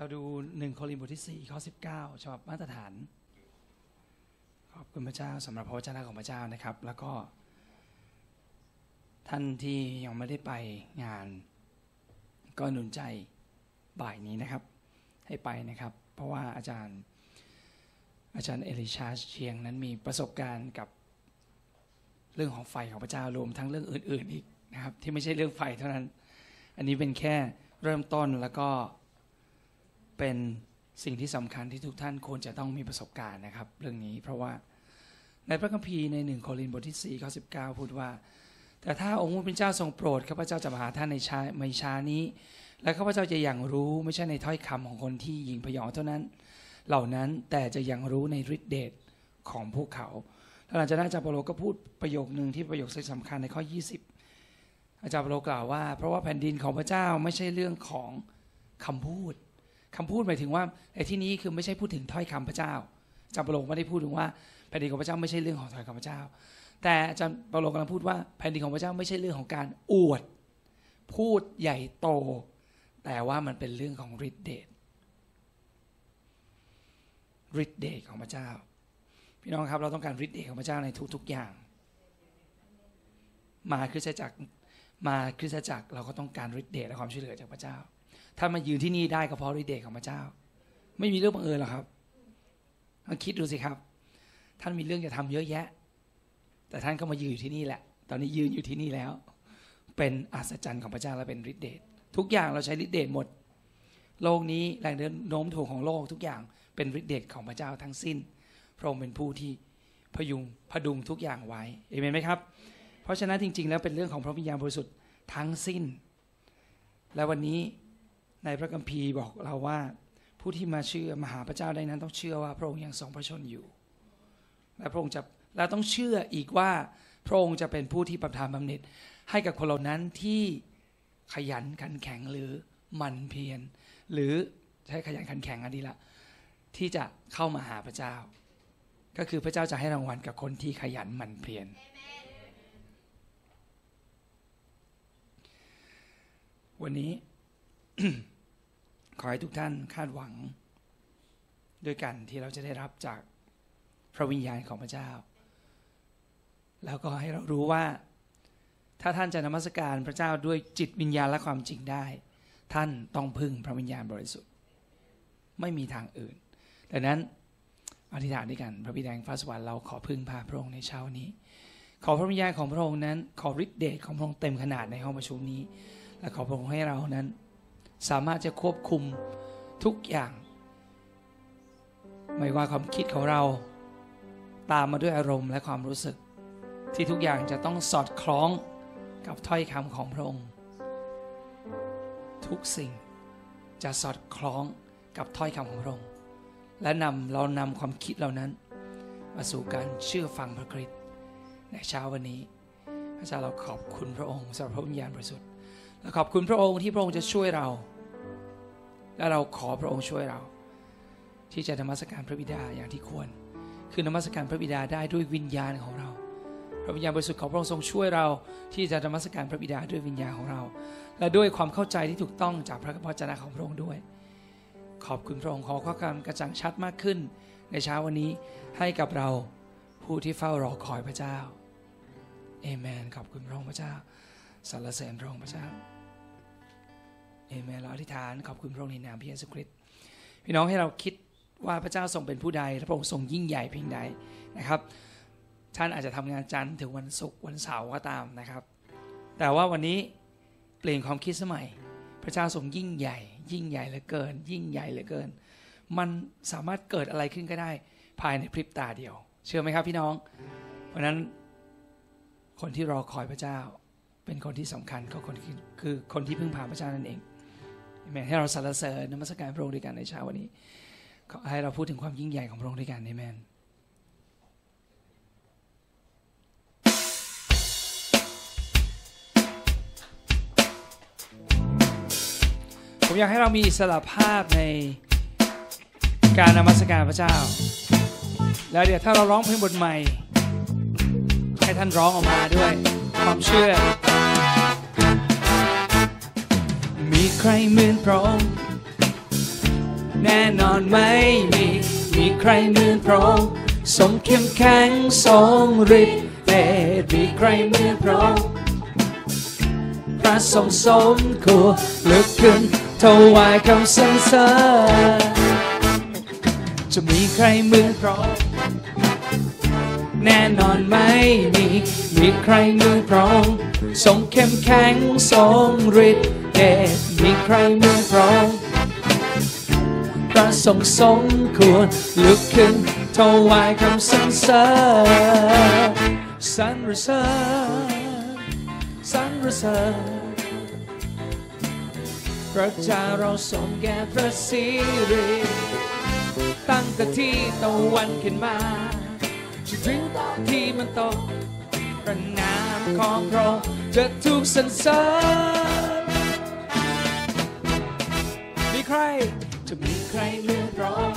เราดูหนึ่งโครินธ์บทที่4ข้อ19ฉบับมาตรฐาน ขอบคุณพระเจ้าสำหรับพระวจนะของพระเจ้านะครับ แล้วก็ ท่านที่ยังไม่ได้ไปงาน ก็หนุนใจบ่ายนี้นะครับ ให้ไปนะครับ เพราะว่าอาจารย์ อาจารย์เอลิชาเชียงนั้นมีประสบการณ์กับเรื่องของไฟของพระเจ้ารวมทั้งเรื่องอื่น ๆอีกนะครับ ที่ไม่ใช่เรื่องไฟเท่านั้น อันนี้เป็นแค่เริ่มต้นแล้วก็ เป็นสิ่งที่สำคัญที่ทุกท่านควรจะต้องมีประสบการณ์นะครับ เรื่องนี้เพราะว่าในพระคัมภีร์ในหนึ่งโครินธ์บทที่4ข้อ19พูดว่า แต่ถ้าองค์พระเจ้าทรงโปรดข้าพเจ้าจะมาหาท่านในชาไม่ช้านี้ และข้าพเจ้าจะยังรู้ไม่ใช่ในถ้อยคำของคนที่ยิงพยองเท่านั้น เหล่านั้นแต่จะยังรู้ในฤทธิเดชของพวกเขาหลังจากนั้นอาจารย์เปโลก็พูดประโยคหนึ่งที่ประโยคสำคัญในข้อ 20 อาจารย์เปโลกล่าวว่า เพราะว่าแผ่นดินของพระเจ้าไม่ใช่เรื่องของคำพูด คำพูดหมายถึงว่าในที่นี้คือไม่ใช่พูดถึงถ้อยคำพระเจ้าจารย์เปโลไม่ได้พูดถึงว่าแผ่นดินของพระเจ้าไม่ใช่เรื่องของถ้อยคำพระเจ้า แต่อาจารย์เปโลกำลังพูดว่าแผ่นดินของพระเจ้าไม่ใช่เรื่องของการอวด พูดใหญ่โต แต่ว่ามันเป็นเรื่องของฤทธิเดชฤทธิเดชของพระเจ้า พี่น้องครับเราต้องการฤทธิเดชของพระเจ้าในทุกๆอย่าง มาคริสตจักรมาคริสตจักรเราก็ต้องการฤทธิเดชและความช่วยเหลือจากพระเจ้า ท่านมายืนที่นี่ได้ก็เพราะฤทธิ์เดชของพระเจ้า ไม่มีเรื่องบังเอิญหรอกครับลองคิดดูสิครับ ท่านมีเรื่องจะทำเยอะแยะ แต่ท่านก็มายืนอยู่ที่นี่แหละ ตอนนี้ยืนอยู่ที่นี่แล้ว เป็นอัศจรรย์ของพระเจ้าและเป็นฤทธิ์เดชทุกอย่างเราใช้ฤทธิ์เดชหมด โลกนี้แรงโน้มถ่วงของโลกทุกอย่างเป็นฤทธิ์เดชของพระเจ้าทั้งสิ้น พระองค์เป็นผู้ที่พยุงพดุงทุกอย่างไว้เอเมนไหมครับ เพราะฉะนั้นจริง ๆ แล้วเป็นเรื่องของพระวิญญาณบริสุทธิ์ทั้งสิ้น และวันนี้ ในพระคัมภีร์บอกเราว่า ผู้ที่มาเชื่อมาหาพระเจ้าได้นั้นต้องเชื่อว่าพระองค์ยังทรงพระชนอยู่ และพระองค์จะและต้องเชื่ออีกว่าพระองค์จะเป็นผู้ที่ประทานบำเหน็จให้กับคนเหล่านั้นที่ขยันขันแข็งหรือมันเพียรหรือใช้ขยันขันแข็งอันนี้ละที่จะเข้ามาหาพระเจ้า ก็คือพระเจ้าจะให้รางวัลกับคนที่ขยันหมั่นเพียรวันนี้ ขอให้ทุกท่านคาดหวัง ด้วยกันที่เราจะได้รับจากพระวิญญาณของพระเจ้า แล้วก็ให้เรารู้ว่า ถ้าท่านจะนมัสการพระเจ้าด้วยจิตวิญญาณและความจริงได้ ท่านต้องพึ่งพระวิญญาณบริสุทธิ์ ไม่มีทางอื่น ดังนั้นอธิษฐานด้วยกัน พระบิดาแห่งฟ้าสวรรค์เราขอพึ่งพาพระองค์ในเช้านี้ ขอพระวิญญาณของพระองค์นั้น ขอฤทธิ์เดชของพระองค์เต็มขนาดในห้องประชุมนี้ และขอพระองค์ให้เรานั้น สามารถจะควบคุมทุกอย่าง ไม่ว่าความคิดของเรา ตามมาด้วยอารมณ์และความรู้สึก ที่ทุกอย่างจะต้องสอดคล้องกับถ้อยคำของพระองค์ ทุกสิ่งจะสอดคล้องกับถ้อยคำของพระองค์ และนำเรานำความคิดเหล่านั้น มาสู่การเชื่อฟังพระคริสต์ในเช้าวันนี้พระเจ้าเราขอบคุณพระองค์สำหรับพระวิญญาณบริสุทธิ์และขอบคุณพระองค์ที่พระองค์จะช่วยเรา และเราขอพระองค์ช่วยเรา ที่จะนมัสการพระบิดาอย่างที่ควร คือนมัสการพระบิดาได้ด้วยวิญญาณของเรา พระวิญญาณบริสุทธิ์ของพระองค์ทรงช่วยเรา ที่จะนมัสการพระบิดาด้วยวิญญาณของเรา และด้วยความเข้าใจที่ถูกต้องจากพระวจนะของพระองค์ด้วย ขอบคุณพระองค์ขอข้อความกระจ่างชัดมากขึ้น ในเช้าวันนี้ให้กับเราผู้ที่เฝ้ารอคอยพระเจ้าเอเมนขอบคุณพระองค์พระเจ้าสรรเสริญพระองค์พระเจ้า เอเมนเราอธิษฐานขอบคุณพระองค์ในนามพระเยซูคริสต์พี่น้องให้เราคิดว่าพระเจ้าทรงเป็นผู้ใดและพระองค์ทรงยิ่งใหญ่เพียงใดนะครับ ท่านอาจจะทำงานจันทร์ถึงวันศุกร์วันเสาร์ก็ตามนะครับ แต่ว่าวันนี้เปลี่ยนความคิดสมัย พระเจ้าทรงยิ่งใหญ่ ยิ่งใหญ่เหลือเกิน ยิ่งใหญ่เหลือเกิน มันสามารถเกิดอะไรขึ้นก็ได้ ภายในพริบตาเดียว เชื่อไหมครับพี่น้อง เพราะนั้นคนที่รอคอยพระเจ้า เป็นคนที่สำคัญก็คนคือคนที่พึ่งพาพระเจ้านั่นเอง แม่ให้เราสรรเสริญนมัสการพระองค์ด้วยกันในเช้าวันนี้ให้เราพูดถึงความยิ่งใหญ่ของพระองค์ด้วยกันเอเมนผมอยากให้เรามีอิสระภาพในการนมัสการพระเจ้า แล้วเดี๋ยวถ้าเราร้องเพลงบทใหม่ ให้ท่านร้องออกมาด้วยความเชื่อ มีใครเหมือนพระองค์แน่นอนไม่มี มีใครเหมือนพระองค์ทรงเข้มแข็งทรงฤทธิ์เดชมีใครเหมือนพระองค์พระทรงสมควรลุกขึ้นถวายคำสรรเสริญจะมีใครเหมือนพระองค์แน่นอนไม่มี มีใครเหมือนพระองค์ทรงเข้มแข็งทรงฤทธิ์ เดชมีใครเหมือนพระองค์พระทรงสมควรลุกขึ้นถวายคำสรรเสริญสรรเสริญสรรเสริญพระเจ้าเราทรงแก่พระสิริตั้งแต่ที่ตะวันขึ้นมาจนถึงตอนที่มันตกพระนามของพระองค์จะถูกสรรเสริญ ใคร จะมีใครเหมือนพระอง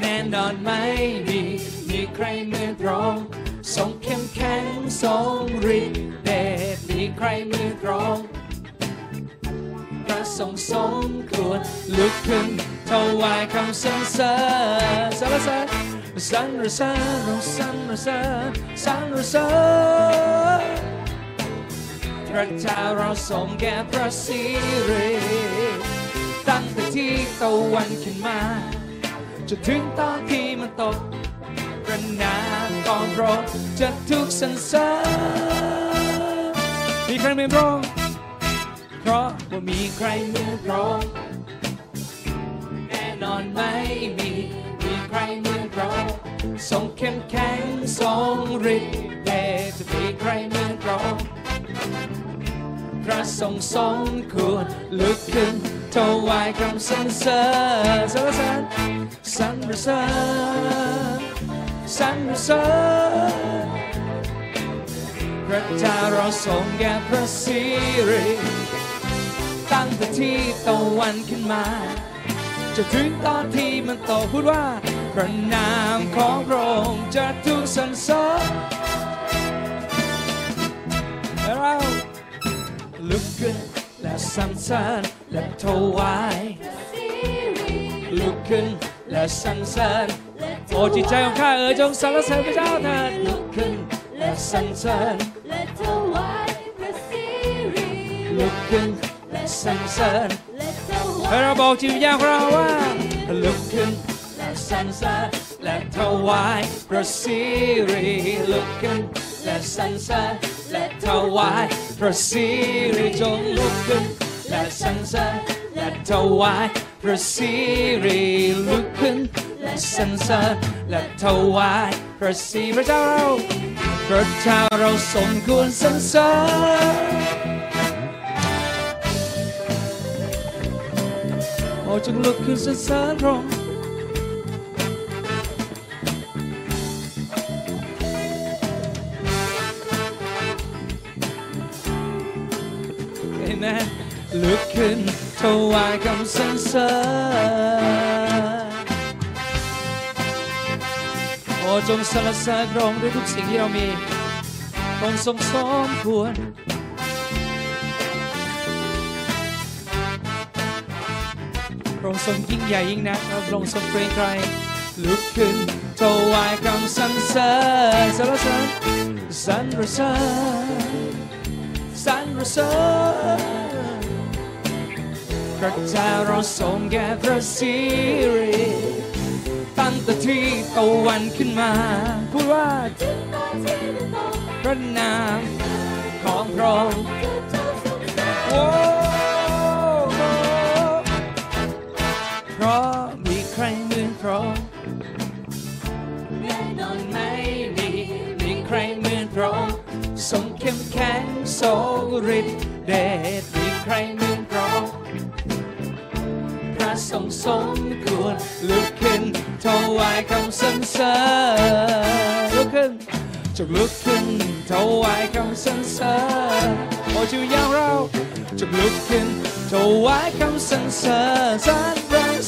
แน่นอนไม่มีมีใครเหมือนพระองค์ทรงเข้มแข็งทรงฤทธิ์เดชมีใครเหมือนพระองพระทรงสมควรลุกขึ้นถวายคำสรรเสริญสรรเสริญสรรเสริญเราสรรเสริญสรรเสริญพระเจ้าเราทรงแก่พระสิริ แต่ที่ตะวันขึ้นมาจนถึงตอนที่มันตกระนามของพระองจะถูกสรรเสริมีใครเหมือนพระองเพราะว่ามีใครเหมือนพระองแน่นอนไม่มีมีใครเหมือนพระองทรงเข้มแข็งทรงฤทธิ์เดชจะมีใครเหมือนพระองพระทรงสมควรลุกขึ้น วายคำสรรเสริญสรรเสริญสรรเสริญสรรเสริญพระเจ้าเราทรงแก่พระสิริตั้งแต่ที่ตะวันขึ้นมา จะถึงตอนที่มันตพูดว่า พระนามของพระองค์จะถูกสรรเสริญเราลุกขึ้น และสรรเสริญและถวายลุกขึ้นและสรรเสริญโอ้จิตใจของข้าเอ๋ยจงสรรเสริญพระเจ้าเถิดลุกขึ้นและสรรเสริญและถวายพระสิริลุกขึ้นและสรรเสริญและถวาให้เราบอกจิตวิญญาณของเราว่าลุกขึ้นและสรรเสริญและถวายพระสิริลุกขึ้นและสรรเสริญและถวาย พระสิริจงลุกขึ้นและสรรเสริญและถวายพระสิริลุกขึ้นและสรรเสริญและถวายพระสิริพระเจ้าเราพระเจ้าเราสมควรสรรเสริญโอ้จงลุกขึ้นสรรเสริญพระองค์ นถวายคำสรรเสริญโอ้จงสรรเสริญพระองค์ด้วยทุกสิ่งที่เรามีพระองค์ทรงสมควรพระองค์ทรงยิ่งใหญ่ยิ่งนักและพระองค์ทรงเกรงไกรลุกขึ้นถวายคำสรรเสริญสรรเสริญสรรเสริญสรรเสริญ พระเจ้าเราทรงแก่พระสิริตั้งแต่ที่ตะวันขึ้นมาพูดว่าถึงตอนที่มันตพระนามของพระองค์เสริญโอ้เพราะมีใครเหมือนพระองค์แน่นอนไม่มีมีใครเหมือนพระองค์ทรงเข้มแข็งทรงฤทธิ์เดชมีใครเหมือนพระองค์ พระทรงสมควรลุกขึ้นถวายคำสรรเสริญลุกขึ้นจงลุกขึ้นถวายคำสรรเสริญโอ้ชีวิตอย่างเราจงลุกขึ้นถวายคำสรรเสริญสรร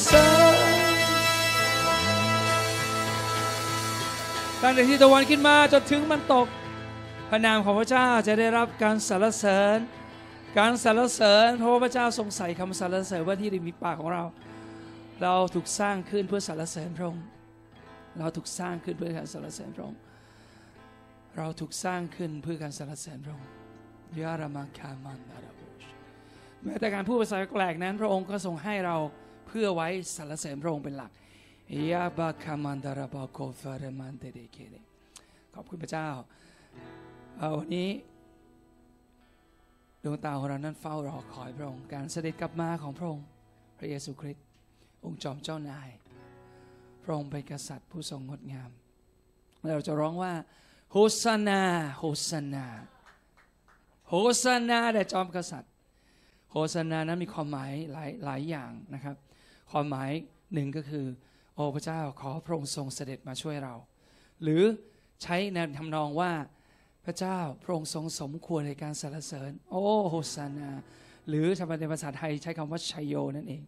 เสริญตั้งแต่ที่ตะวันขึ้นมาจนถึงมันตกพระนามของพระเจ้าจะได้รับการสรรเสริญ การสรรเสริญเพราะพระเจ้าทรงใส่คำสรรเสริญไว้ที่ริมฝีปากของเรา เราถูกสร้างขึ้นเพื่อสรรเสริญพระองค์เราถูกสร้างขึ้นเพื่อการสรรเสริญพระองค์เราถูกสร้างขึ้นเพื่อการสรรเสริญพระองค์ยารามาคามันดาราบูชแม้แต่การพูดภาษาแปลกนั้น พระองค์ก็ทรงให้เราเพื่อไว้สรรเสริญพระองค์เป็นหลักยาบาคามันดาราบาโกฟารมันเตเดเคเดขอบคุณพระเจ้าวันนี้ ดวงตาของเรานั้นเฝ้ารอคอยพระองค์การเสด็จกลับมาของพระองค์พระเยซูคริสต์องค์จอมเจ้านาย พระองค์เป็นกษัตริย์ผู้ทรงงดงาม เราจะร้องว่าโฮซานาโฮซานาโฮซานาแด่จอมกษัตริย์โฮซานานั้นมีความหมายหลายหลายอย่างนะครับ ความหมายหนึ่งก็คือ โอ้พระเจ้าขอพระองค์ทรงเสด็จมาช่วยเรา หรือใช้ในทำนองว่า พระเจ้าพระองค์ทรงสมควรในการสรรเสริญ โอ้โฮซานา หรือทำในภาษาไทยใช้คำว่าชัยโยนั่นเอง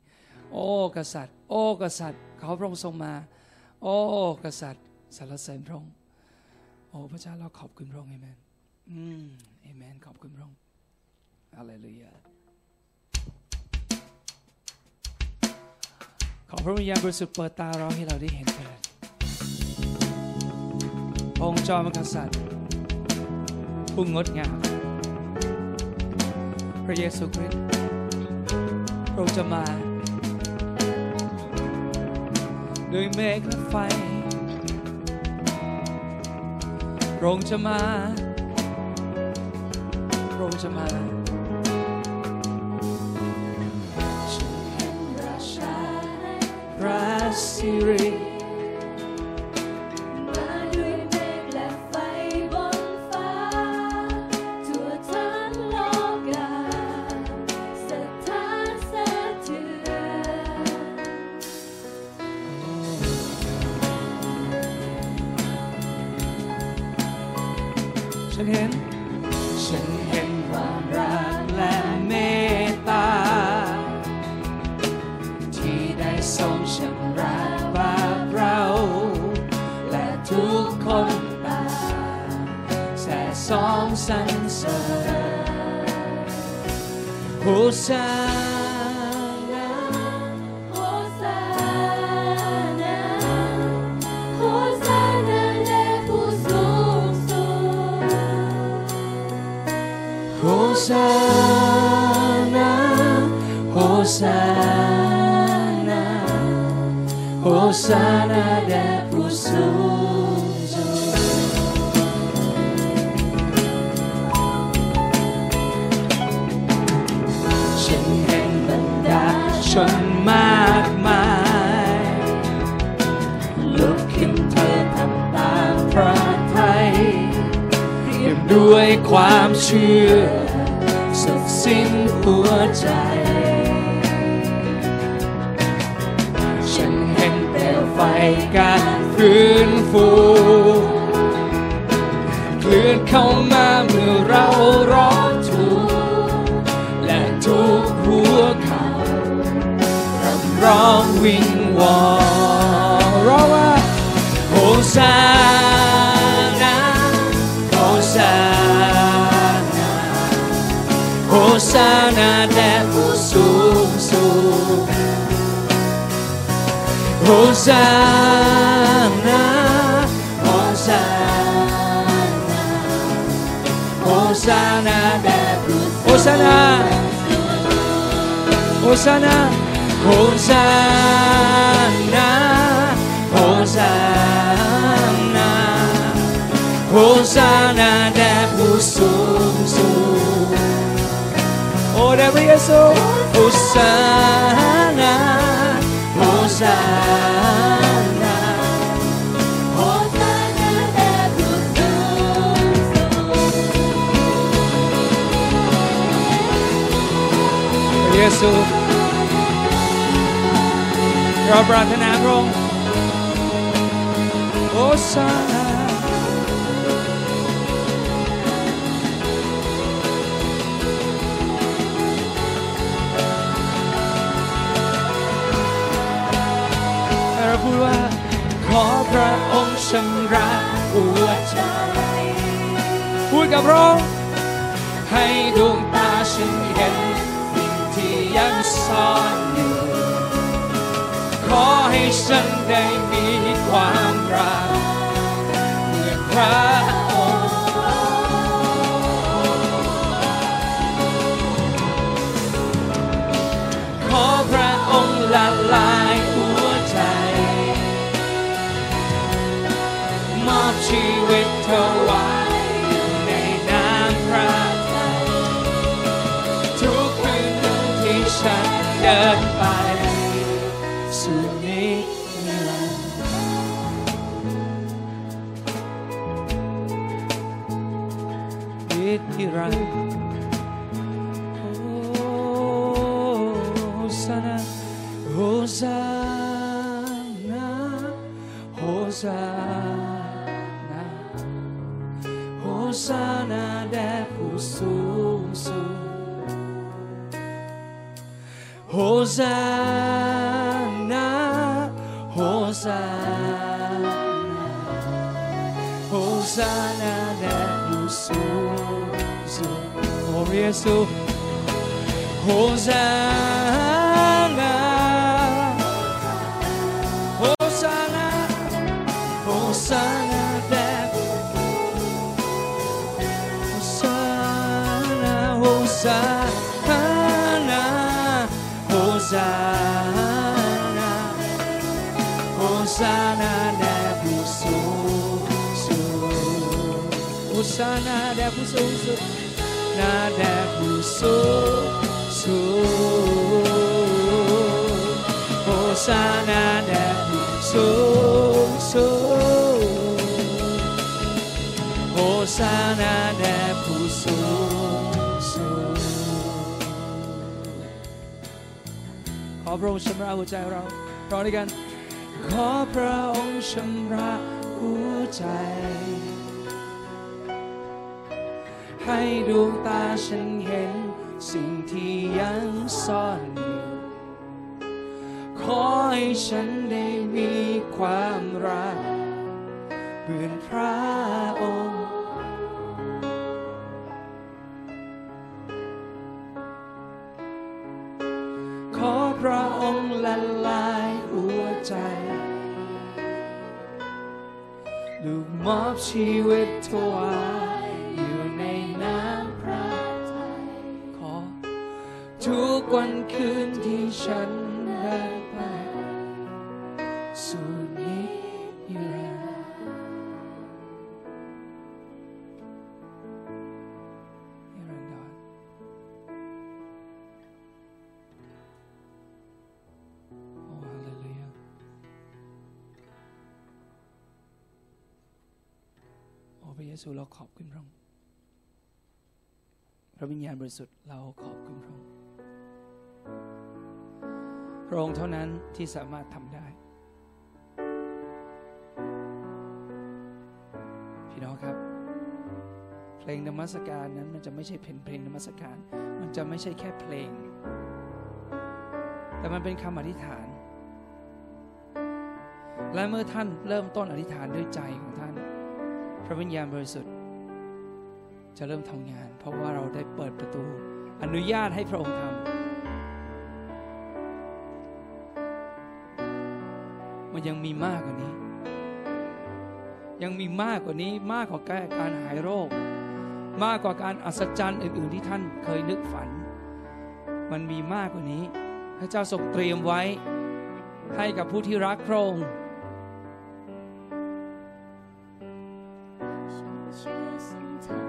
โอ้กษัตริย์ โอ้กษัตริย์ ขอพระองค์ทรงมา โอ้กษัตริย์สรรเสริญพระองค์โอ้พระเจ้าเราขอบคุณพระองค์เอเมนอืมเอเมนขอบคุณพระองค์ฮาเลลูยาขอพระวิญญาณบริสุทธิ์เปิดตาเราให้เราได้เห็นเถิดองค์จอมกษัตริย์ ผู้งดงาม พระเยซูคริสต์พระองค์จะมาด้วยเมฆและไฟ พระองค์จะมา พระองค์จะมาฉันเห็นราชาพระสิริ โฮซานาโฮซานาแด่ผู้สูงสุดฉันเห็นบรรดาชนมากมายลุกขึ้นเธอทำตามพระทัยเรียบด้วยความเชื่อสุดสิ้นหัวใจ วไฟการฟื้นฟูเคลื่อนเข้ามาเมื่อเราร้องถูกและทุกหัวเขารำร้องวิงวอน โฮซานาโฮซานาโฮซาน ยซู เราปรารถนาพระองค์โอซานาเราพูดว่าขอพระองค์ชำระหัวใจพูดกับพระองค์ให้ดวงตาฉันเห็น ซ่อนอยู่ขฉันได้มีความรักเหมือนพร โอ้พระเยซู Hosanna, Hosanna, Hosanna แด่ Hosanna, Hosanna, Hosanna, Hosanna แด่ผู้สูงสุด Hosanna แด่ผู้สูงสุดนาแด่ผู้สูงสุด Hosanna แด่ผู้สูงโฮซานาแด่ผู้สูงสุขอพระองค์ชำระหัวใจเราร้องด้วยกัน ขอพระองค์ชำระหัวใจ ให้ดวงตาฉันเห็น สิ่งที่ยังซ่อนอยู่ ขอให้ฉันได้มีความรักเหมือนพระองค์ขอพระองค์ละลายหัวใจลูกมอบชีวิตถวาย ทุกวันคืนที่ฉันเดินไปสู่นิรันดร์นิรันดรโอ้ฮาเลลูยาโอ้พระเยซูเราขอบคุณพระองค์พระวิญญาณบริสุทธิ์เราขอบคุณพระองค์ ระองค์เท่านั้นที่สามารถทำได้ พี่น้องครับ เพลงนมัสการนั้นมันจะไม่ใช่เพลงเพลงนมัสการ มันจะไม่ใช่แค่เพลง แต่มันเป็นคำอธิษฐาน และเมื่อท่านเริ่มต้นอธิษฐานด้วยใจของท่าน พระวิญญาณบริสุทธิ์ จะเริ่มทำงาน เพราะว่าเราได้เปิดประตู อนุญาตให้พระองค์ทำ ยังมีมากกว่านี้ ยังมีมากกว่านี้มากกว่าการหายโรค มากกว่าการอัศจรรย์อื่น ๆ ที่ท่านเคยนึกฝัน มันมีมากกว่านี้ พระเจ้าทรงเตรียมไว้ให้กับผู้ที่รักพระองค์ฉันเชื่อสิ่งทำก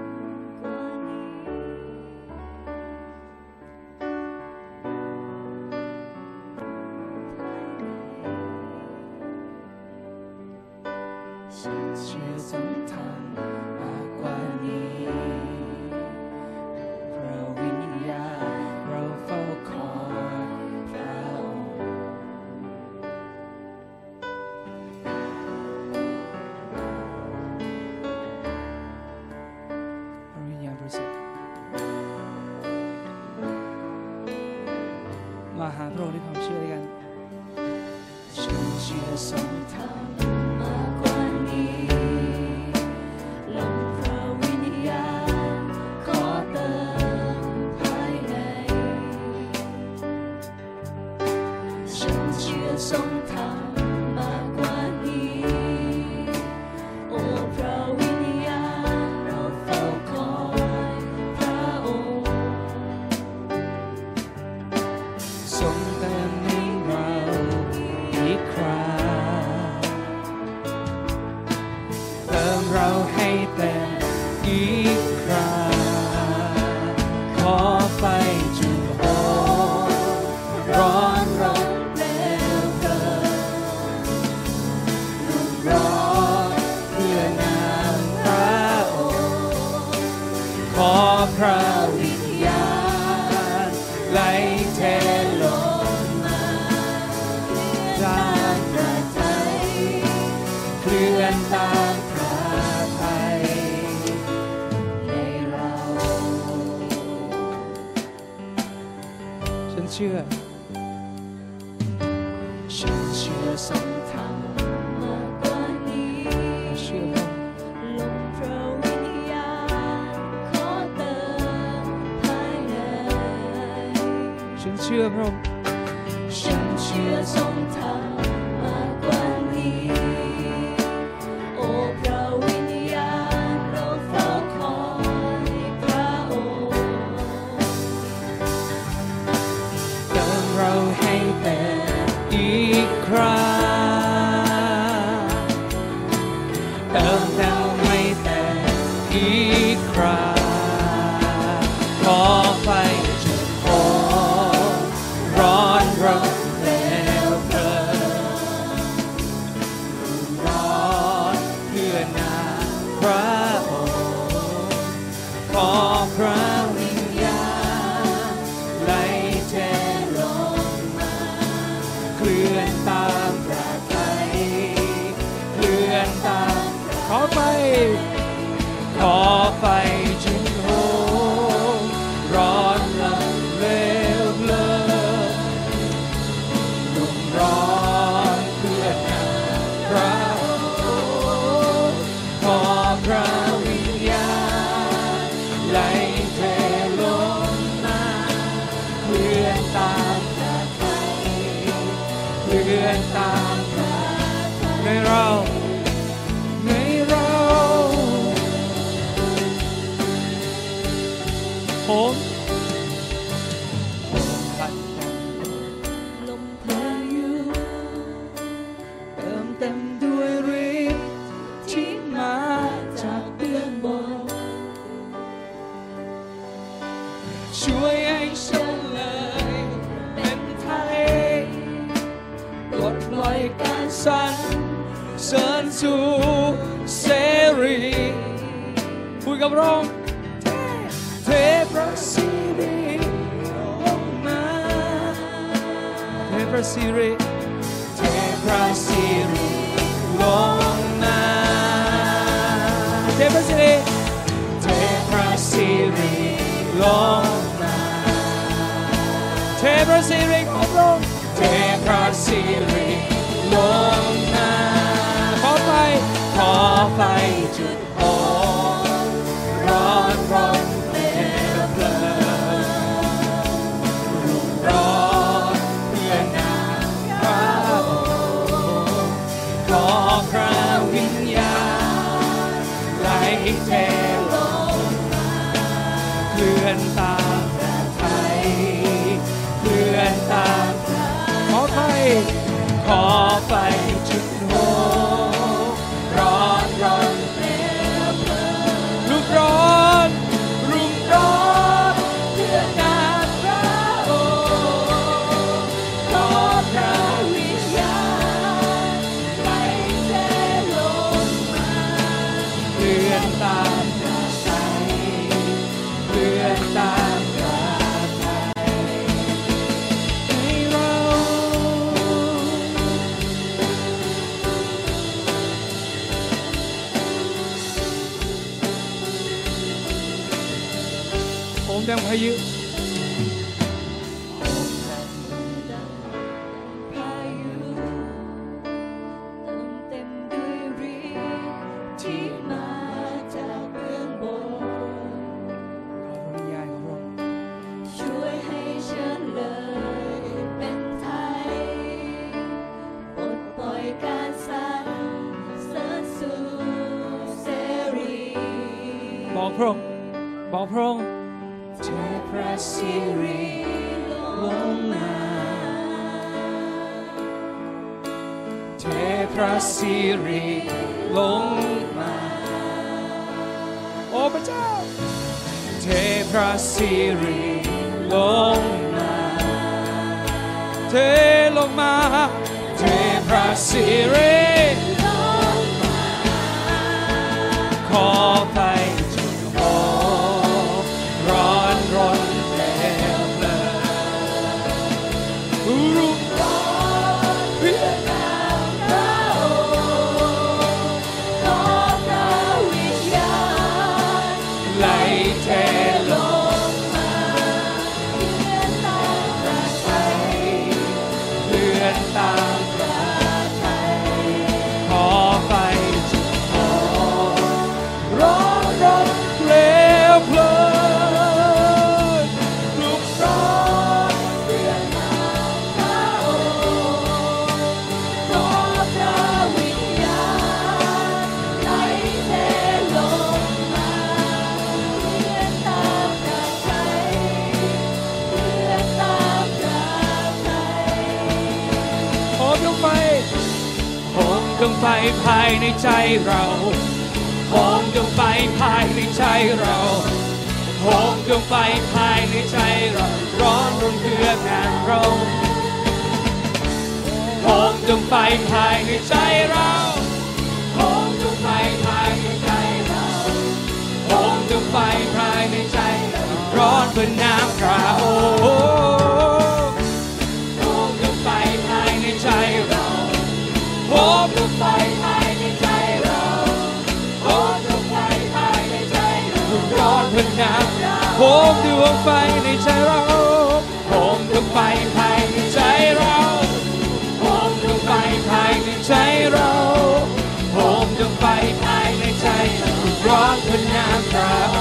ช่วยให้ฉันเลยเป็นไทยปลดปล่อยการสันเสรินูเสรีคุยกับร้องเทพระสิริออมาเทพระสิริเทพระสิริลงมาเทพระสิริเทพระสิริ long เทพระสิริของพระองค์เทพระสิริลงมาขอไฟขอไฟจุดหอมร้อนร้อน Bye. te lo te prasire ภายในใจเราโหมดวงไฟภายในใจเราโหมดวงไฟภายในใจเราร้อนรุ่งเรืองานเราโหมดวงไฟภายในใจเราโหมดวงไฟภายในใจเราโหมดวงไฟภายในใจเราร้อนเป็นน้ำกราโอ โหมดวงไฟในใจเราโหมดวงไฟภายในใจเราโหมดวงไฟภายในใจเราโหมดวงไฟภายในใจเราร้อนเป็นน้ำกราโ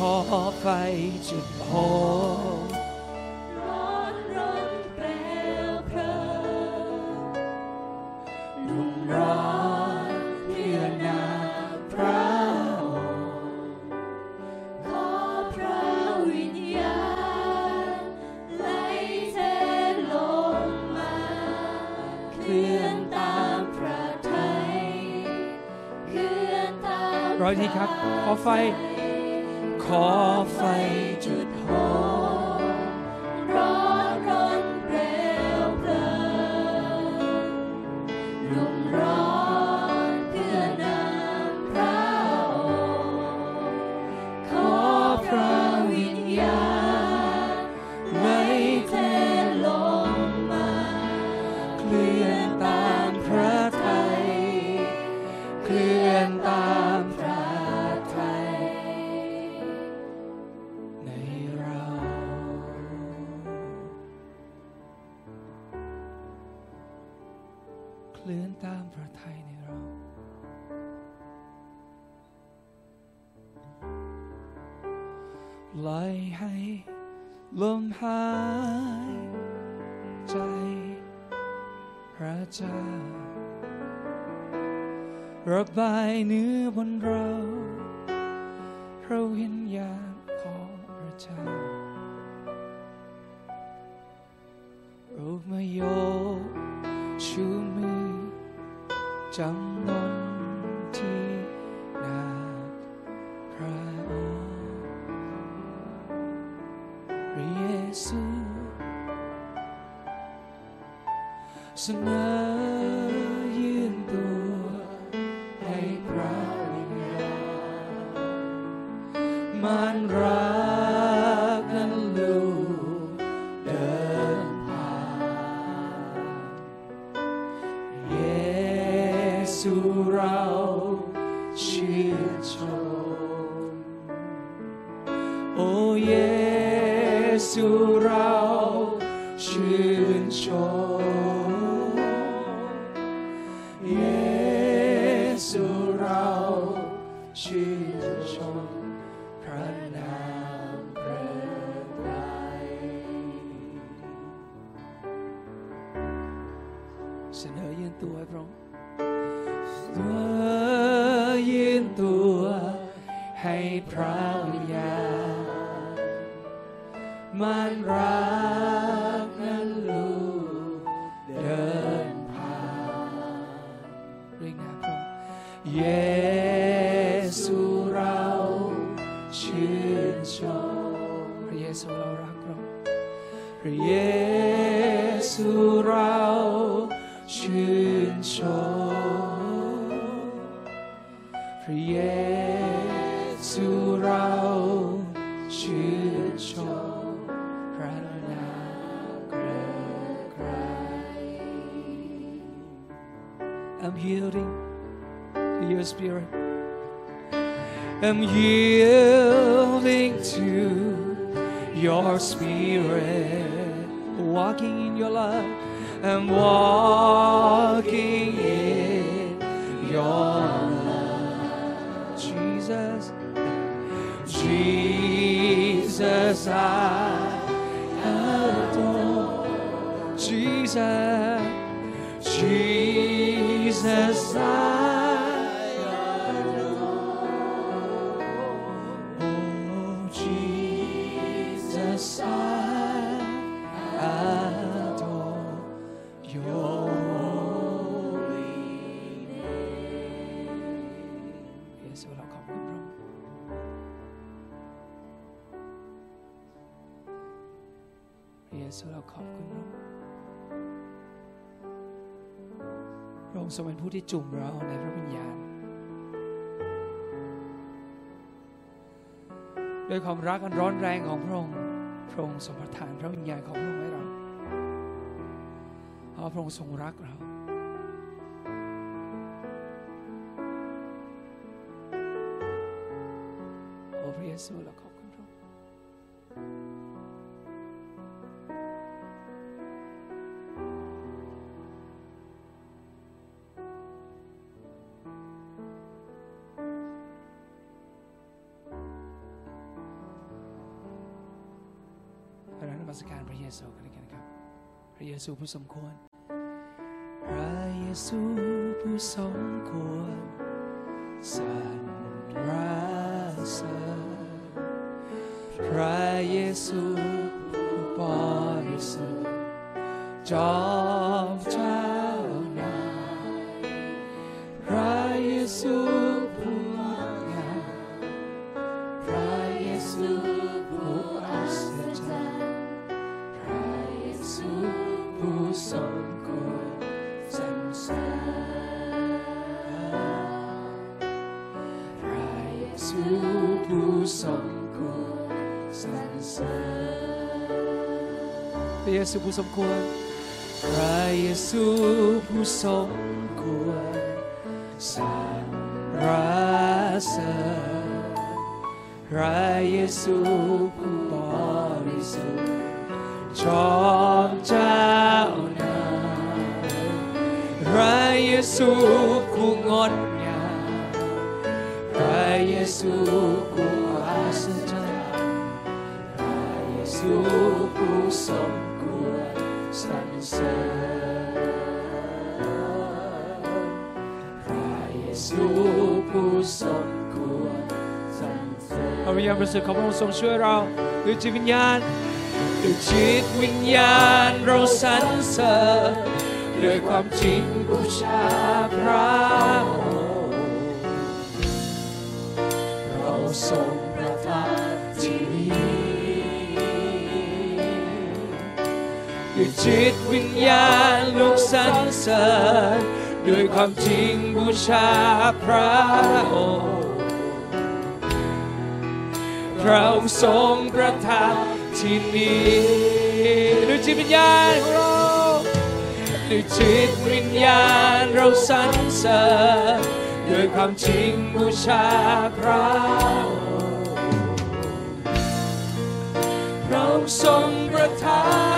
อ้ขอไฟจุดโหม ครับ ขอไฟ ขอไฟ บายเนื้อบนเราพระวิญญาณของพระเจ้ารูมาโยกชูมือจำนนที่นาพระองค์พระเยซูเสนอ พระเยซูเราชื่นชม พระเยซูเราชื่นชม พระนามเกรงไกร I'm yielding to your spirit I'm yielding to your spirit walking in your love. I'm walking in your love. Jesus Jesus I adore. Jesus Jesus พระองค์ทรงเป็นผู้ที่จุ่มเราในพระวิญญาณ ด้วยความรักอันร้อนแรงของพระองค์ พระองค์ทรงประทานพระวิญญาณของพระองค์ให้เรา เพราะพระองค์ทรงรักเรา ซู ผู้สมควร พระเยซูผู้สมควรสรรเสริญพระเยซูผู้บริสุทธิ์จอ สมควรสรรเสริญพระเยซูผู้สมควร พระเยซูผู้สมควรสรรเสริญพระเยซูผู้บริสุทธิ์จอมเจ้านายพระเยซูผู้งด สมควรสรรเสริญพระวิญญาณบริสุทธิ์ของพระองค์ทรงช่วยเราด้วยจิตวิญญาณด้วยจิตวิญญาณเราสรรเสริญด้วยความจริงบูชาพระองค์เราทรงประทานที่นี้ด้วยจิตวิญญาณลูกสรรเสริญ ด้วยความจริงบูชาพระองค์พระองค์ทรงประทานที่นี้ด้วยจิตวิญญาณของเราด้วยจิตวิญญาณเราสรรเสริญด้วยความจริงบูชาพระองค์พระองค์ทรงประทับ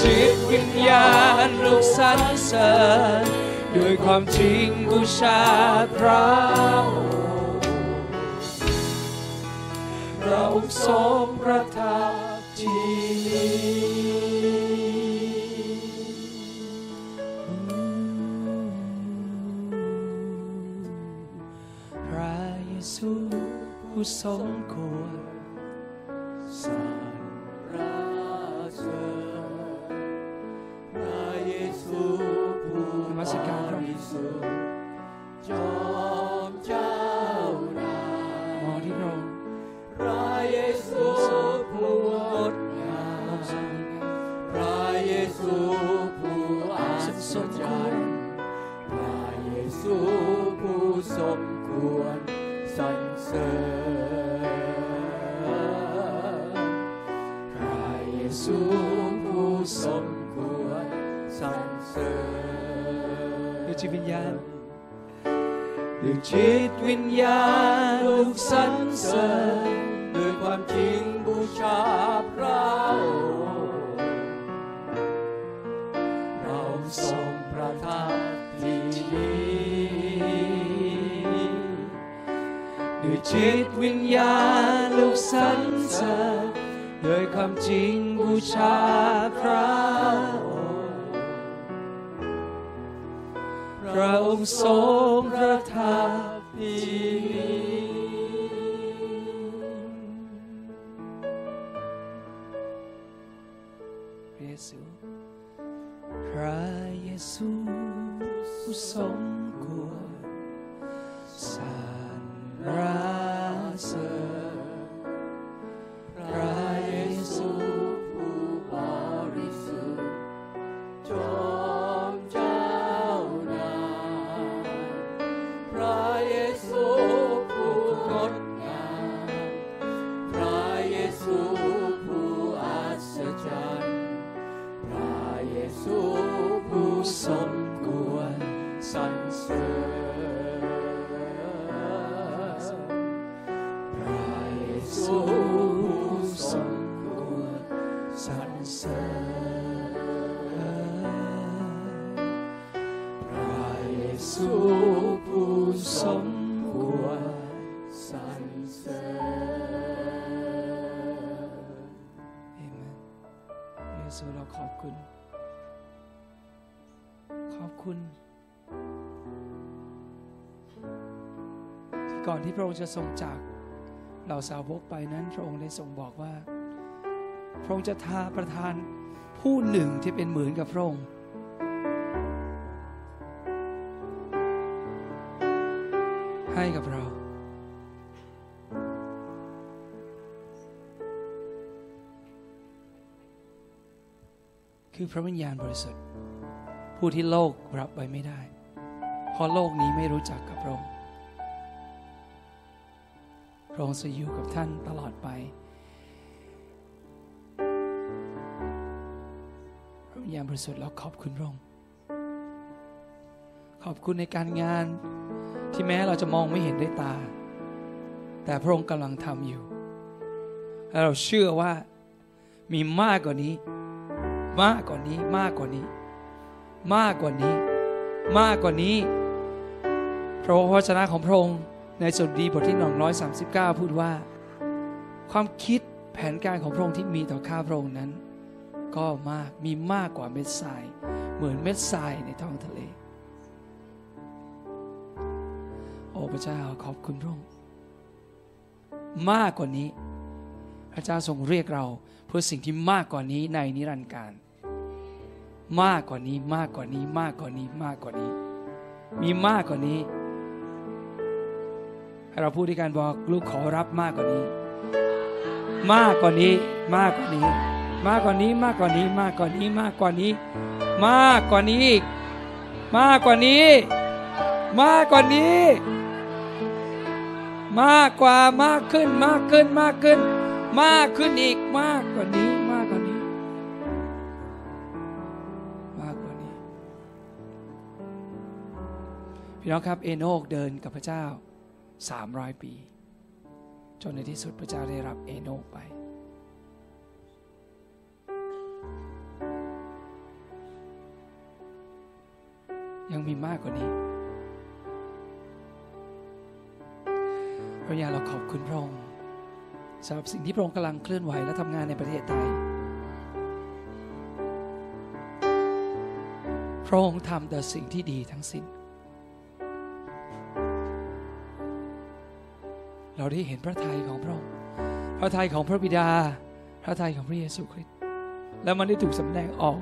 จิตวิญญาณเราสรรเสริญด้วยความจริงบูชาพระองค์เราทรงประทับที่นี่พระเยซูผู้ทรงควรสรรเเยซูผู้นมัส จิตวิญญาณลูกสรรเสริญ ระองค์จะทรงจากเหล่าสาวกไปนั้นพระองค์ได้ทรงบอกว่า พระองค์จะทาประทานผู้หนึ่งที่เป็นเหมือนกับพระองค์ให้กับเราคือพระวิญญาณบริสุทธิ์ ผู้ที่โลกรับไว้ไม่ได้ เพราะโลกนี้ไม่รู้จักกับพระองค์ ระองค์จะอยู่กับท่านตลอดไปพระวิญญาณบริสุทธิ์เราขอบคุณพระองค์ขอบคุณในการงานที่แม้เราจะมองไม่เห็นด้วยตา แต่พระองค์กำลังทำอยู่ และเราเชื่อว่ามีมากกว่านี้ มากกว่านี้มากกว่านี้ มากกว่านี้ มากกว่านี้เพราะพระวจนะของพระองค์ ในสดุดีบทที่ 139 พูดว่า ความคิดแผนการของพระองค์ที่มีต่อข้าพระองค์นั้น ก็มากมีมากกว่าเม็ดทราย เหมือนเม็ดทรายในท้องทะเล โอ้พระเจ้าขอบคุณพระองค์มากกว่านี้ พระเจ้าทรงเรียกเราเพื่อสิ่งที่มากกว่านี้ในนิรันดร์การ มากกว่านี้มากกว่านี้มากกว่านี้มากกว่านี้ มีมากกว่านี้ เราพูดด้วยกันบอกลูกขอรับมากกว่านี้ มากกว่านี้มากกว่านี้ มากกว่านี้มากกว่านี้มากกว่านี้มากกว่านี้ มากกว่านี้อีกมากกว่านี้ มากกว่านี้ มากกว่ามากขึ้นมากขึ้นมากขึ้น มากขึ้นอีกมากกว่านี้มากกว่านี้ มากกว่านี้ พี่น้องครับเอโนกเดินกับพระเจ้า 300 ปี จนในที่สุดพระเจ้าได้รับเอโนกไป ยังมีมากกว่านี้พระยาเราขอบคุณพระองค์สำหรับสิ่งที่พระองค์กำลังเคลื่อนไหวและทำงานในประเทศไทย พระองค์ทำแต่สิ่งที่ดีทั้งสิ้น ได้เห็นพระทัยของพระองค์พระทัยของพระบิดา พระทัยของพระเยซูคริสต์และมันได้ถูกสำแดงออก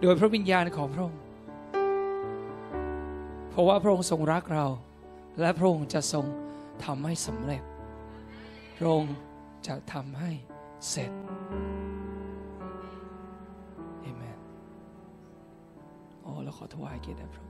โดยพระวิญญาณของพระองค์ เพราะว่าพระองค์ทรงรักเรา และพระองค์จะทรงทำให้สำเร็จ พระองค์จะทำให้เสร็จเอเมนโอ้เราขอถวายเกียรติพระองค์